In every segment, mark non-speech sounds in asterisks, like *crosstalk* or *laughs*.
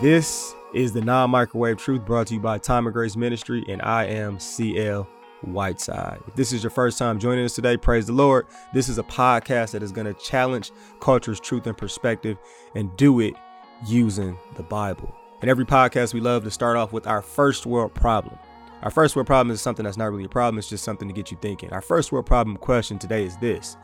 This is the non microwave truth brought to you by Time of Grace Ministry, and I am CL Whiteside. If this is your first time joining us today, praise the Lord. This is a podcast that is going to challenge culture's truth and perspective and do it using the Bible. In every podcast, we love to start off with our first world problem. Our first world problem is something that's not really a problem, it's just something to get you thinking. Our first world problem question today is this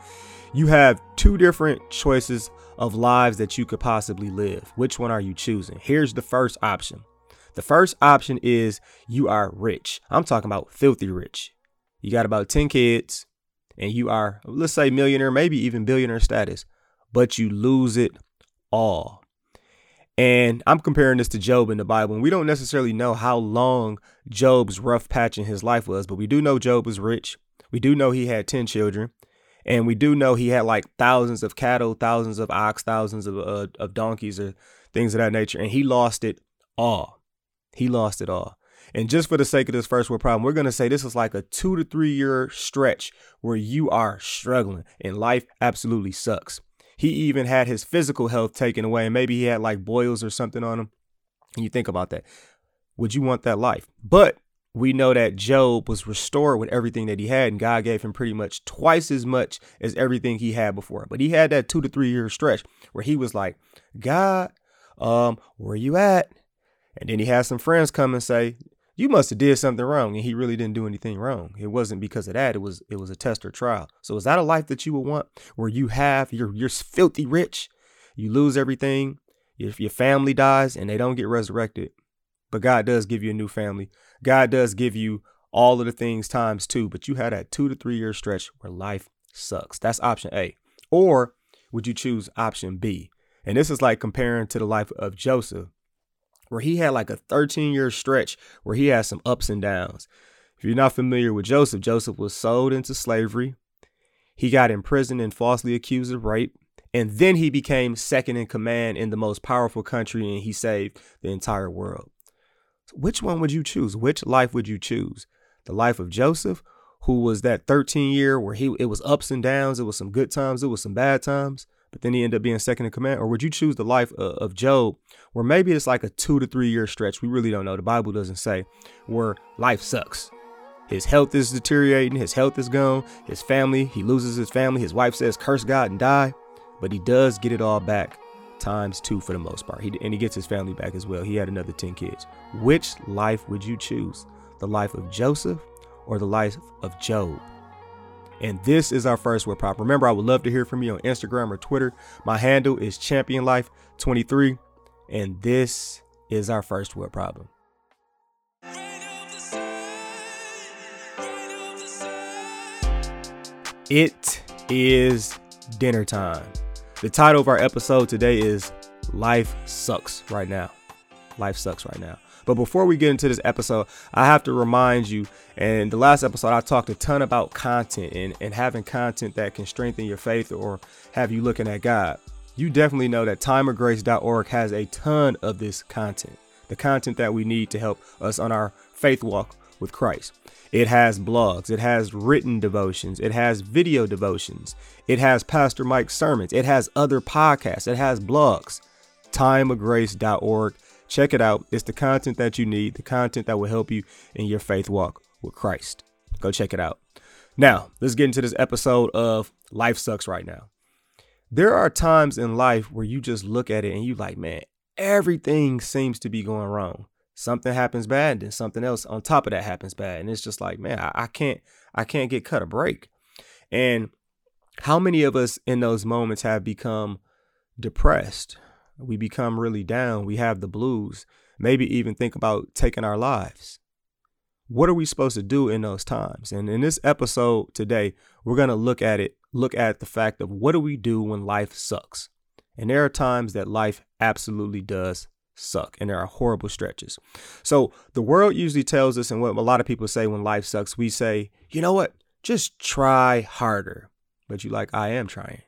You have two different choices of lives that you could possibly live. Which one are you choosing? Here's the first option. The first option is you are rich. I'm talking about filthy rich. You got about 10 kids and you are, let's say, millionaire, maybe even billionaire status, but you lose it all. And I'm comparing this to Job in the Bible. And we don't necessarily know how long Job's rough patch in his life was, but we do know Job was rich. We do know he had 10 children. And we do know he had like thousands of cattle, thousands of ox, thousands of, uh, of donkeys or things of that nature. And he lost it all. He lost it all. And just for the sake of this first world problem, we're going to say this is like a two to three year stretch where you are struggling and life absolutely sucks. He even had his physical health taken away and maybe he had like boils or something on him. And you think about that. Would you want that life? But we know that Job was restored with everything that he had, and God gave him pretty much twice as much as everything he had before. But he had that two to three year stretch where he was like, God, um, where are you at? And then he had some friends come and say, You must have did something wrong. And he really didn't do anything wrong. It wasn't because of that. It was it was a test or trial. So is that a life that you would want where you have you're you're filthy rich, you lose everything, if your family dies and they don't get resurrected, but God does give you a new family. God does give you all of the things times two, but you had that two to three year stretch where life sucks. That's option A. Or would you choose option B? And this is like comparing to the life of Joseph, where he had like a 13 year stretch where he had some ups and downs. If you're not familiar with Joseph, Joseph was sold into slavery. He got imprisoned and falsely accused of rape. And then he became second in command in the most powerful country and he saved the entire world. Which one would you choose? Which life would you choose? The life of Joseph, who was that 13 year where he it was ups and downs, it was some good times, it was some bad times, but then he ended up being second in command? Or would you choose the life of, of Job, where maybe it's like a two to three year stretch? We really don't know. The Bible doesn't say where life sucks. His health is deteriorating, his health is gone, his family, he loses his family, his wife says, curse God and die, but he does get it all back times two for the most part. He, and he gets his family back as well. He had another 10 kids. Which life would you choose? The life of Joseph or the life of Job? And this is our first word prop. Remember, I would love to hear from you on Instagram or Twitter. My handle is Champion Life 23 and this is our first word problem. It is dinner time. The title of our episode today is Life Sucks Right Now. Life Sucks Right Now. But before we get into this episode, I have to remind you, and the last episode I talked a ton about content and, and having content that can strengthen your faith or have you looking at God. You definitely know that timeofgrace.org has a ton of this content, the content that we need to help us on our faith walk with Christ. It has blogs, it has written devotions, it has video devotions, it has Pastor Mike's sermons, it has other podcasts, it has blogs. Timeofgrace.org. Check it out. It's the content that you need, the content that will help you in your faith walk with Christ. Go check it out. Now, let's get into this episode of Life Sucks Right Now. There are times in life where you just look at it and you like, man, everything seems to be going wrong something happens bad then something else on top of that happens bad and it's just like man I, I, can't i can't get cut a break and how many of us in those moments have become depressed we become really down we have the blues maybe even think about taking our lives what are we supposed to do in those times and in this episode today we're going to look at it look at the fact of what do we do when life sucks and there are times that life absolutely does suck and there are horrible stretches. So the world usually tells us, and what a lot of people say when life sucks, we say, you know what, just try harder. But you like, I am trying.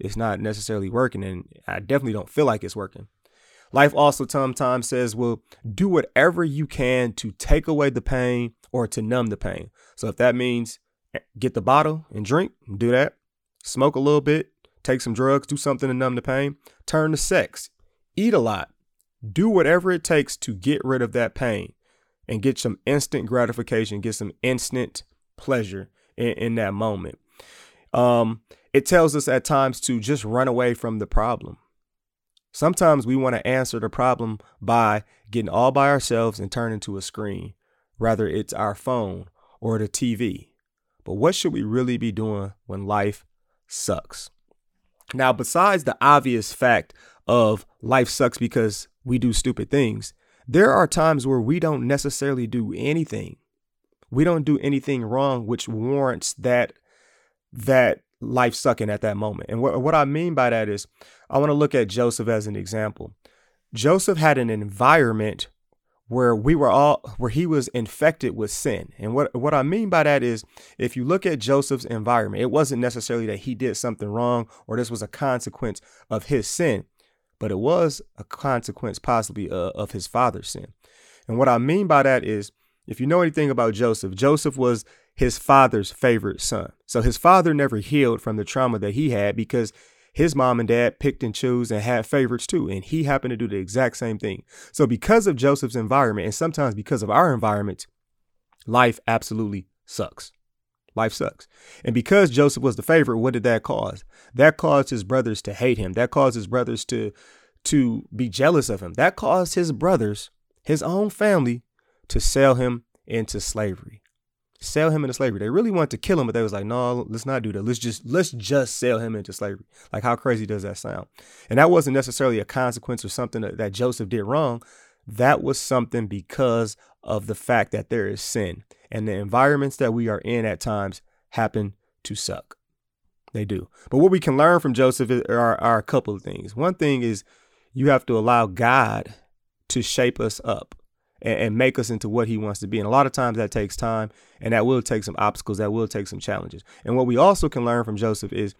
It's not necessarily working, and I definitely don't feel like it's working. Life also sometimes says, well, do whatever you can to take away the pain or to numb the pain. So if that means eh, get the bottle and drink, do that. Smoke a little bit, take some drugs, do something to numb the pain. Turn to sex, eat a lot, Do whatever it takes to get rid of that pain and get some instant gratification, get some instant pleasure in, in that moment. Um, it tells us at times to just run away from the problem. Sometimes we want to answer the problem by getting all by ourselves and turning to a screen, whether it's our phone or the TV. But what should we really be doing when life sucks? Now, besides the obvious fact of life sucks because we do stupid things, there are times where we don't necessarily do anything. We don't do anything wrong which warrants that that life sucking at that moment. And what, what I mean by that is I want to look at Joseph as an example. Joseph had an environment where we were all where he was infected with sin. And what what I mean by that is if you look at Joseph's environment, it wasn't necessarily that he did something wrong or this was a consequence of his sin, but it was a consequence possibly uh, of his father's sin. And what I mean by that is if you know anything about Joseph, Joseph was his father's favorite son. So his father never healed from the trauma that he had because his mom and dad picked and chose and had favorites too. And he happened to do the exact same thing. So, because of Joseph's environment, and sometimes because of our environment, life absolutely sucks. Life sucks. And because Joseph was the favorite, what did that cause? That caused his brothers to hate him. That caused his brothers to to be jealous of him. That caused his brothers, his own family, to sell him into slavery sell him into slavery. They really wanted to kill him, but they was like, no, let's not do that. Let's just let's just sell him into slavery. Like how crazy does that sound? And that wasn't necessarily a consequence or something that, that Joseph did wrong. That was something because of the fact that there is sin. And the environments that we are in at times happen to suck. They do. But what we can learn from Joseph are, are a couple of things. One thing is you have to allow God to shape us up and, and make us into what he wants to be. And a lot of times that takes time and that will take some obstacles, that will take some challenges. And what we also can learn from Joseph is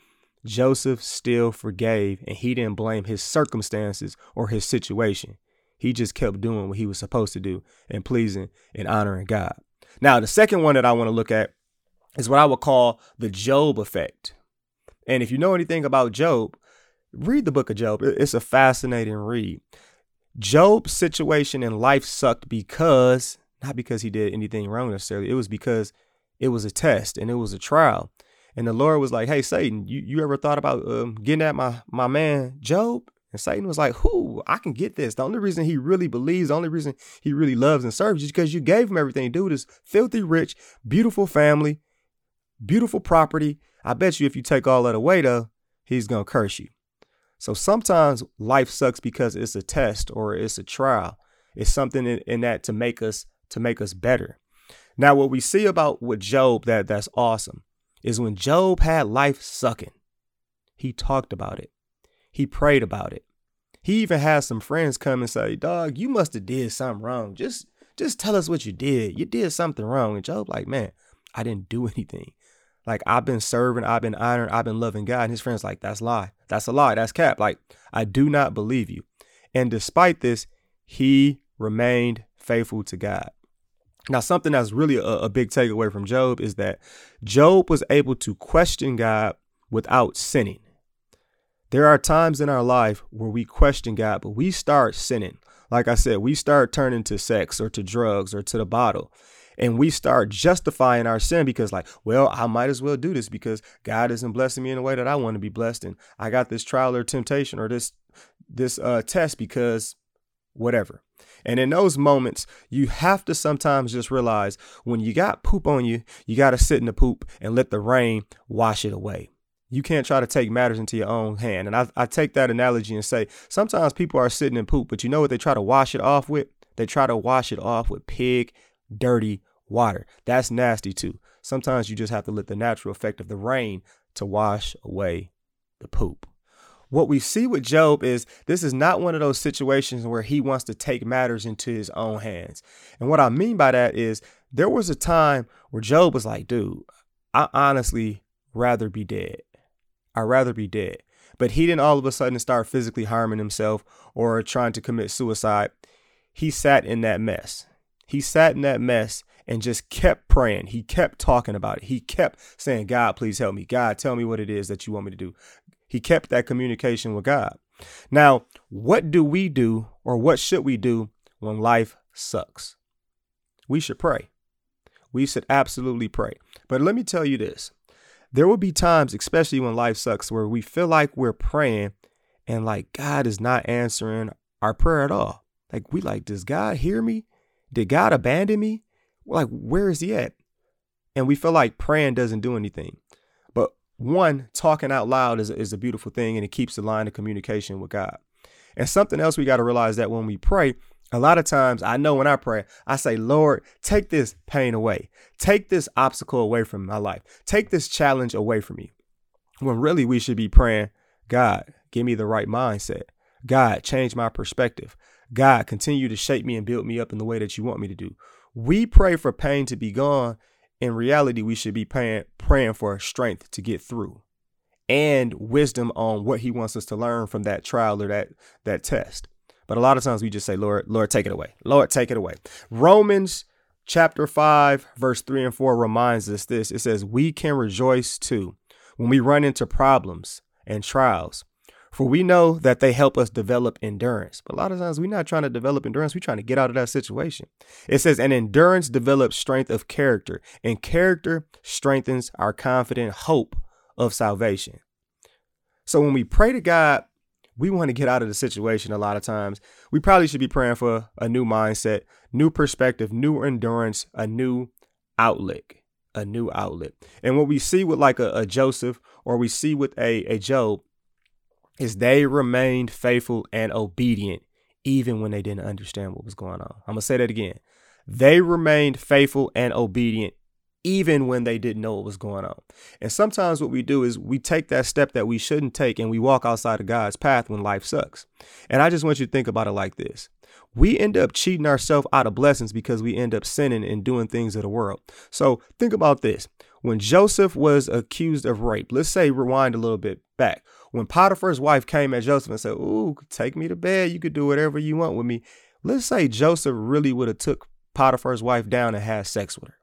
Joseph still forgave and he didn't blame his circumstances or his situation. He just kept doing what he was supposed to do and pleasing and honoring God. Now, the second one that I want to look at is what I would call the Job effect. And if you know anything about Job, read the book of Job. It's a fascinating read. Job's situation in life sucked because, not because he did anything wrong necessarily, it was because it was a test and it was a trial. And the Lord was like, hey, Satan, you, you ever thought about um, getting at my, my man Job? And Satan was like, who? I can get this. The only reason he really believes, the only reason he really loves and serves is because you gave him everything. Dude is filthy rich, beautiful family, beautiful property. I bet you if you take all that away, though, he's going to curse you. So sometimes life sucks because it's a test or it's a trial. It's something in, in that to make us to make us better. Now, what we see about with Job that that's awesome is when Job had life sucking, he talked about it. He prayed about it. He even had some friends come and say, "Dog, you must have did something wrong. Just just tell us what you did. You did something wrong." And Job like, "Man, I didn't do *laughs* anything. Like I've been serving, I've been honoring, I've been loving God. And his friends like, that's lie. That's a lie. That's cap. Like, I do not believe you. And despite this, he remained faithful to God. Now, something that's really a, a, big takeaway from Job is that Job was able to question God without sinning. There are times in our life where we question God, but we start sinning. Like I said, we start turning to sex or to drugs or to the bottle and we start justifying our sin because like well i might as well do this because god isn't blessing me in a way that i want to be blessed and i got this trial or temptation or this this uh, test because whatever and in those moments you have to sometimes just realize when you got poop on you you got to sit in the poop and let the rain wash it away you can't try to take matters into your own hand. And I, I take that analogy and say sometimes people are sitting in poop, but you know what they try to wash it off with? They try to wash it off with pig, dirty water. That's nasty too. Sometimes you just have to let the natural effect of the rain to wash away the poop. What we see with Job is this is not one of those situations where he wants to take matters into his own hands. And what I mean by that is there was a time where Job was like, dude, I honestly rather be dead. I'd rather be dead. But he didn't all of a sudden start physically harming himself or trying to commit suicide. He sat in that mess. He sat in that mess and just kept praying. He kept talking about it. He kept saying, God, please help me. God, tell me what it is that you want me to do. He kept that communication with God. Now, what do we do or what should we do when life sucks? We should pray. We should absolutely pray. But let me tell you this there will be times, especially when life sucks, where we feel like we're praying and like God is not answering our prayer at all. Like, we like, does God hear me? Did God abandon me? Like, where is he at? And we feel like praying doesn't do anything. But one, talking out loud is, is a beautiful thing and it keeps the line of communication with God. And something else we got to realize that when we pray, a lot of times I know when I pray, I say, Lord, take this pain away. Take this obstacle away from my life. Take this challenge away from me. When really we should be praying, God, give me the right mindset. God, change my perspective. God, continue to shape me and build me up in the way that you want me to do. We pray for pain to be gone. In reality, we should be praying, praying for strength to get through and wisdom on what he wants us to learn from that trial or that that test. But a lot of times we just say, Lord, Lord, take it away. Lord, take it away. Romans chapter 5, verse 3 and 4 reminds us this. It says, We can rejoice too when we run into problems and trials, for we know that they help us develop endurance. But a lot of times we're not trying to develop endurance, we're trying to get out of that situation. It says, And endurance develops strength of character, and character strengthens our confident hope of salvation. So when we pray to God we want to get out of the situation a lot of times. We probably should be praying for a new mindset, new perspective, new endurance, a new outlet, a new outlet. And what we see with like a, a Joseph or we see with a, a Job is they remained faithful and obedient even when they didn't understand what was going on. I'm going to say that again. They remained faithful and obedient even when they didn't know what was going on. And sometimes what we do is we take that step that we shouldn't take and we walk outside of God's path when life sucks. And I just want you to think about it like this. We end up cheating ourselves out of blessings because we end up sinning and doing things of the world. So think about this. When Joseph was accused of rape, let's say rewind a little bit back. When Potiphar's wife came at Joseph and said, Ooh, take me to bed. You could do whatever you want with me. Let's say Joseph really would have took Potiphar's wife down and had sex with her.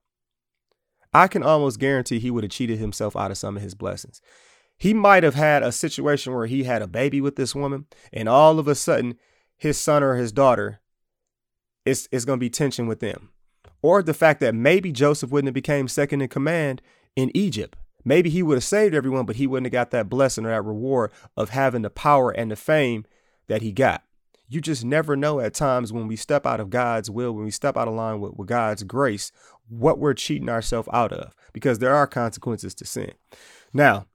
I can almost guarantee he would have cheated himself out of some of his blessings. He might have had a situation where he had a baby with this woman, and all of a sudden, his son or his daughter, it's, it's going to be tension with them. Or the fact that maybe Joseph wouldn't have became second in command in Egypt. Maybe he would have saved everyone, but he wouldn't have got that blessing or that reward of having the power and the fame that he got. You just never know at times when we step out of God's will, when we step out of line with, with God's grace, what we're cheating ourselves out of because there are consequences to sin. Now,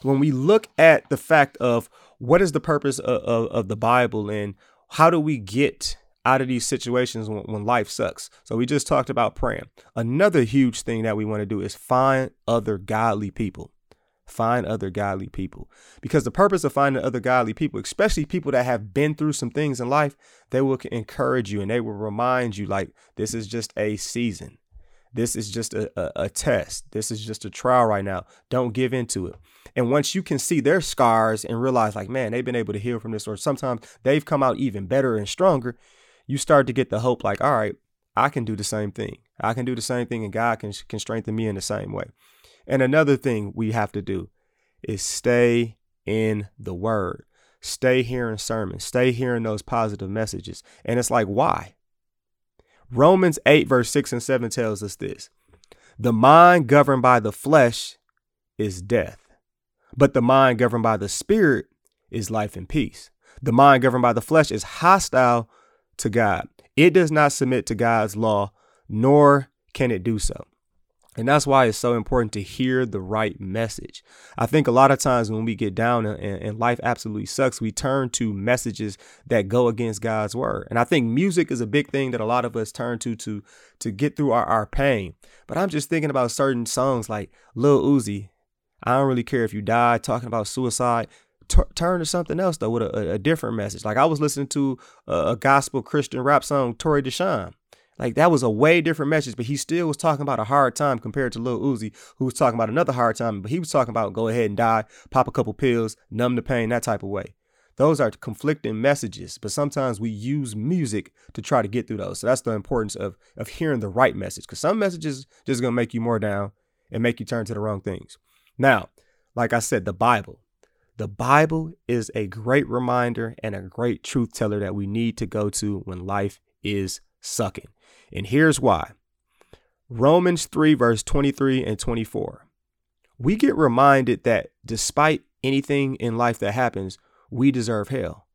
when we look at the fact of what is the purpose of, of, of the Bible and how do we get out of these situations when, when, life sucks. So we just talked about praying. Another huge thing that we want to do is find other godly people. Find other godly people. Because the purpose of finding other godly people, especially people that have been through some things in life, they will encourage you and they will remind you like this is just a season. This is just a, a, a, test. This is just a trial right now. Don't give into it. And once you can see their scars and realize, like, man, they've been able to heal from this, or sometimes they've come out even better and stronger, you start to get the hope, like, all right, I can do the same thing. I can do the same thing, and God can, can strengthen me in the same way. And another thing we have to do is stay in the word. Stay hearing sermons. Stay hearing those positive messages. And it's like, why? Romans 8, verse 6 and 7 tells us this The mind governed by the flesh is death, but the mind governed by the spirit is life and peace. The mind governed by the flesh is hostile to God. It does not submit to God's law, nor can it do so. And that's why it's so important to hear the right message. I think a lot of times when we get down and, and, life absolutely sucks, we turn to messages that go against God's word. And I think music is a big thing that a lot of us turn to to to get through our, our pain. But I'm just thinking about certain songs like Lil Uzi. I don't really care if you die, talking about suicide. T- turn to something else though with a, a, different message. Like I was listening to a, a gospel Christian rap song, Torey D'Shaun. Like that was a way different message, but he still was talking about a hard time compared to Lil Uzi, who was talking about another hard time, but he was talking about go ahead and die, pop a couple pills, numb the pain, that type of way. Those are conflicting messages, but sometimes we use music to try to get through those. So that's the importance of of hearing the right message, because some messages just gonna make you more down and make you turn to the wrong things. Now, like I said, the Bible. The Bible is a great reminder and a great truth teller that we need to go to when life is sucking. And here's why Romans 3, verse 23 and 24. We get reminded that despite anything in life that happens, we deserve hell.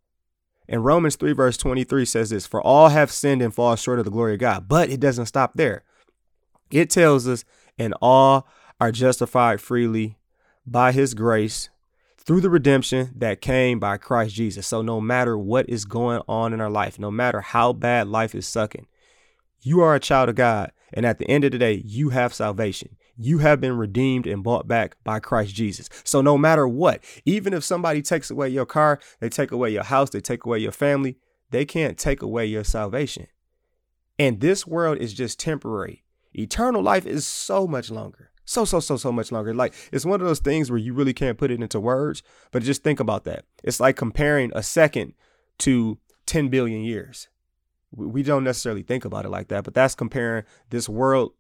And Romans 3, verse 23 says this For all have sinned and fall short of the glory of God. But it doesn't stop there. It tells us, and all are justified freely by his grace through the redemption that came by Christ Jesus. So no matter what is going on in our life, no matter how bad life is sucking, you are a child of God. And at the end of the day, you have salvation. You have been redeemed and bought back by Christ Jesus. So no matter what, even if somebody takes away your car, they take away your house, they take away your family, they can't take away your salvation. And this world is just temporary. Eternal life is so much longer. So, so, so, so much longer. Like, it's one of those things where you really can't put it into words, but just think about that. It's like comparing a second to 10 billion years. We don't necessarily think about it like that, but that's comparing this world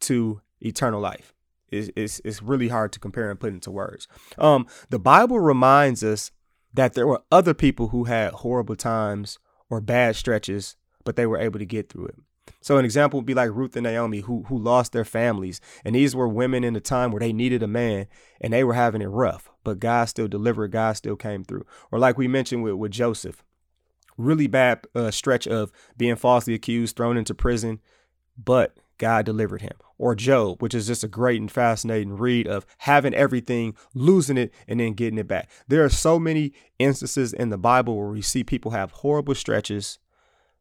to eternal life. It's, it's, it's really hard to compare and put into words. Um, the Bible reminds us that there were other people who had horrible times or bad stretches, but they were able to get through it. So an example would be like Ruth and Naomi who who lost their families. And these were women in a time where they needed a man and they were having it rough. But God still delivered, God still came through. Or like we mentioned with, with Joseph, really bad uh, stretch of being falsely accused, thrown into prison, but God delivered him. Or Job, which is just a great and fascinating read of having everything, losing it, and then getting it back. There are so many instances in the Bible where we see people have horrible stretches,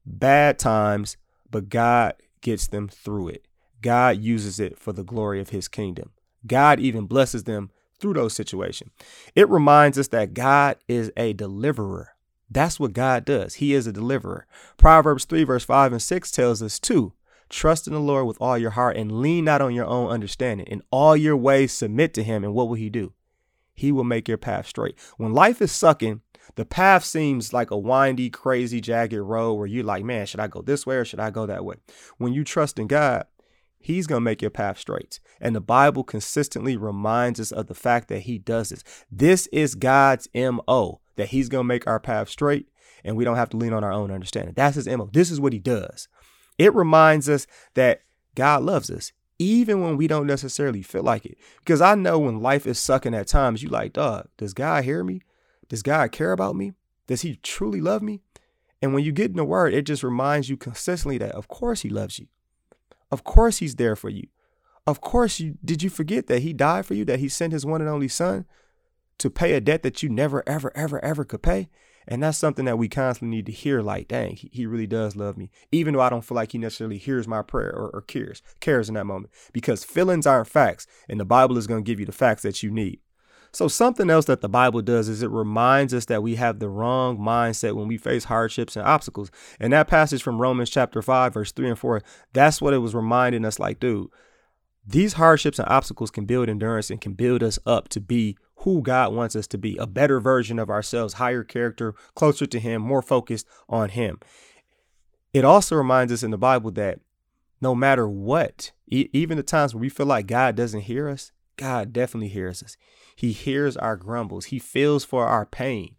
bad times, but God gets them through it. God uses it for the glory of his kingdom. God even blesses them through those situations. It reminds us that God is a deliverer. That's what God does. He is a deliverer. Proverbs 3, verse 5 and 6 tells us too trust in the Lord with all your heart and lean not on your own understanding. In all your ways, submit to him. And what will he do? He will make your path straight. When life is sucking, the path seems like a windy, crazy, jagged road where you're like, man, should I go this way or should I go that way? When you trust in God, He's going to make your path straight. And the Bible consistently reminds us of the fact that He does this. This is God's MO, that He's going to make our path straight and we don't have to lean on our own understanding. That's His MO. This is what He does. It reminds us that God loves us, even when we does God? Care about me? Does he truly love me? And when you get in the word, it just reminds you consistently that of course he loves you. Of course he's there for you. Of course you did you forget that he died for you, that he sent his one and only son to pay a debt that you never, ever, ever, ever could pay? And that's something that we constantly need to hear like, dang, he, he really does love me. Even though I don't feel like he necessarily hears my prayer or, or cares, cares in that moment. Because feelings aren't facts. And the Bible is going to give you the facts that you need. So, something else that the Bible does is it reminds us that we have the wrong mindset when we face hardships and obstacles. And that passage from Romans chapter 5, verse 3 and 4, that's what it was reminding us like, dude, these hardships and obstacles can build endurance and can build us up to be who God wants us to be a better version of ourselves, higher character, closer to Him, more focused on Him. It also reminds us in the Bible that no matter what, e- even the times when we feel like God doesn't hear us, God definitely hears us. He hears our grumbles. He feels for our pain.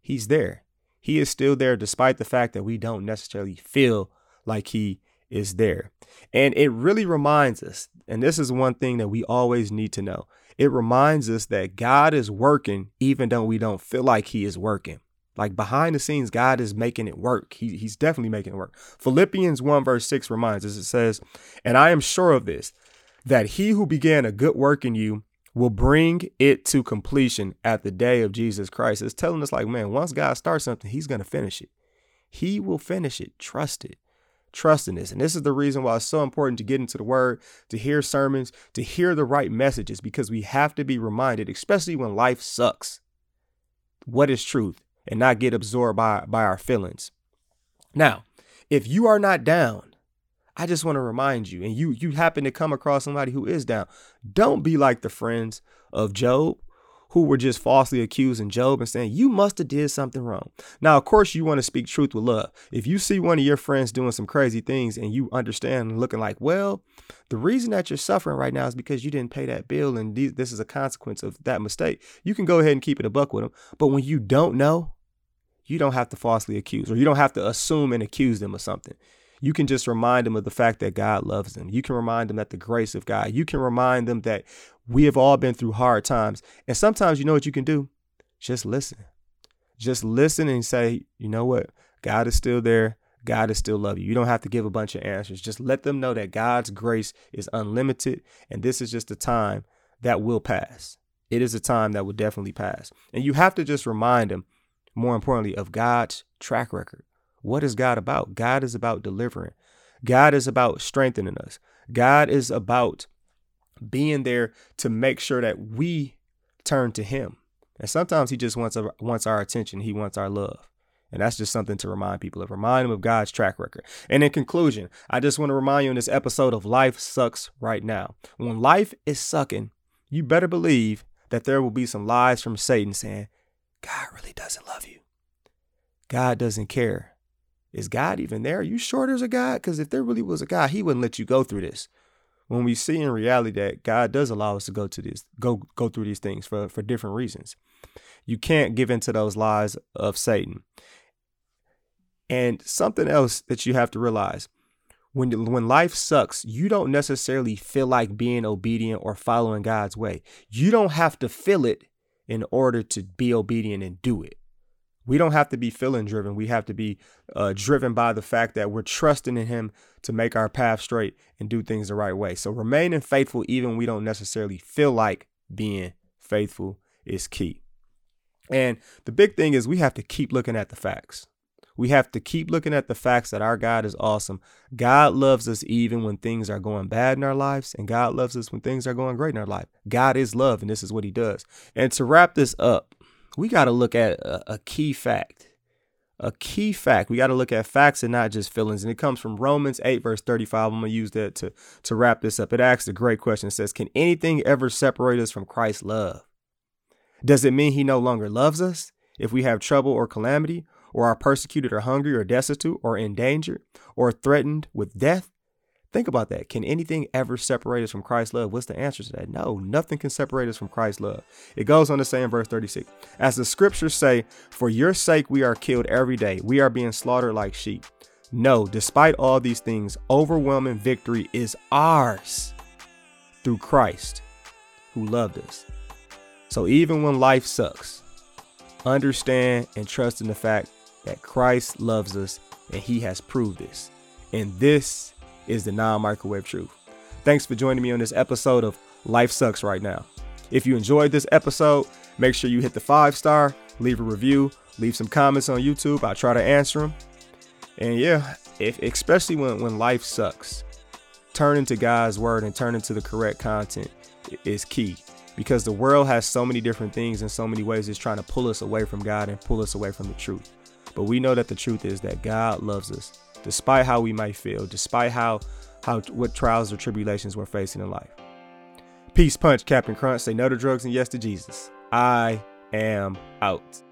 He's there. He is still there despite the fact that we don't necessarily feel like he is there. And it really reminds us, and this is one thing that we always need to know. It reminds us that God is working even though we don't feel like he is working. Like behind the scenes, God is making it work. He, he's definitely making it work. Philippians 1, verse 6 reminds us it says, And I am sure of this, that he who began a good work in you will bring it to completion at the day of Jesus Christ. It's telling us, like, man, once God starts something, he's going to finish it. He will finish it. Trust it. Trust in this. And this is the reason why it's so important to get into the word, to hear sermons, to hear the right messages, because we have to be reminded, especially when life sucks, what is truth and not get absorbed by, by our feelings. Now, if you are not down, I just want to remind you, and you you happen to come across somebody who is down, don't be like the friends of Job who were just falsely accusing Job and saying, You must have did something wrong. Now, of course, you want to speak truth with love. If you see one of your friends doing some crazy things and you understand looking like, well, the reason that you're suffering right now is because you didn't pay that bill and this is a consequence of that mistake, you can go ahead and keep it a buck with them. But when you don't know, you don't have to falsely accuse or you don't have to assume and accuse them of something. You can just remind them of the fact that God loves them. You can remind them that the grace of God. You can remind them that we have all been through hard times. And sometimes you know what you can do? Just listen. Just listen and say, you know what? God is still there. God is still love you. You don't have to give a bunch of answers. Just let them know that God's grace is unlimited and this is just a time that will pass. It is a time that will definitely pass. And you have to just remind them, more importantly, of God's track record. What is God about? God is about delivering. God is about strengthening us. God is about being there to make sure that we turn to him. And sometimes he just wants our, wants our attention. He wants our love. And that's just something to remind people of. Remind them of God's track record. And in conclusion, I just want to remind you in this episode of Life Sucks Right Now. When life is sucking, you better believe that there will be some lies from Satan saying, God really doesn't love you. God doesn't care. Is God even there? Are you sure there's a God? Because if there really was a God, he wouldn't let you go through this. When we see in reality that God does allow us to go to this, go go through these things for, for different reasons. You can't give into those lies of Satan. And something else that you have to realize when when life sucks, you don't necessarily feel like being obedient or following God's way. You don't have to feel it in order to be obedient and do it. We don't have to be feeling driven. We have to be uh, driven by the fact that we're trusting in Him to make our path straight and do things the right way. So remaining faithful, even we don't necessarily feel like being faithful, is key. And the big thing is we have to keep looking at the facts. We have to keep looking at the facts that our God is awesome. God loves us even when things are going bad in our lives, and God loves us when things are going great in our life. God is love, and this is what He does. And to wrap this up, we got to look at a, a, key fact. A key fact. We got to look at facts and not just feelings. And it comes from Romans 8, verse 35. I'm going to use that to, to wrap this up. It asks a great question. It says, Can anything ever separate us from Christ's love? Does it mean he no longer loves us if we have trouble or calamity, or are persecuted or hungry or destitute or in danger or threatened with death? Think about that. Can anything ever separate us from Christ's love? What's the answer to that? No, nothing can separate us from Christ's love. It goes on to say in verse 36 As the scriptures say, For your sake we are killed every day, we are being slaughtered like sheep. No, despite all these things, overwhelming victory is ours through Christ who loved us. So even when life sucks, understand and trust in the fact that Christ loves us and he has proved this. And this is the non microwave truth. Thanks for joining me on this episode of Life Sucks Right Now. If you enjoyed this episode, make sure you hit the five star, leave a review, leave some comments on YouTube. I'll try to answer them. And yeah, if especially when, when life sucks, turning to God's word and turning to the correct content is key because the world has so many different things in so many ways it's trying to pull us away from God and pull us away from the truth. But we know that the truth is that God loves us despite how we might feel, despite how how what trials or tribulations we're facing in life. Peace punch, Captain Crunch. Say no to drugs and yes to Jesus. I am out.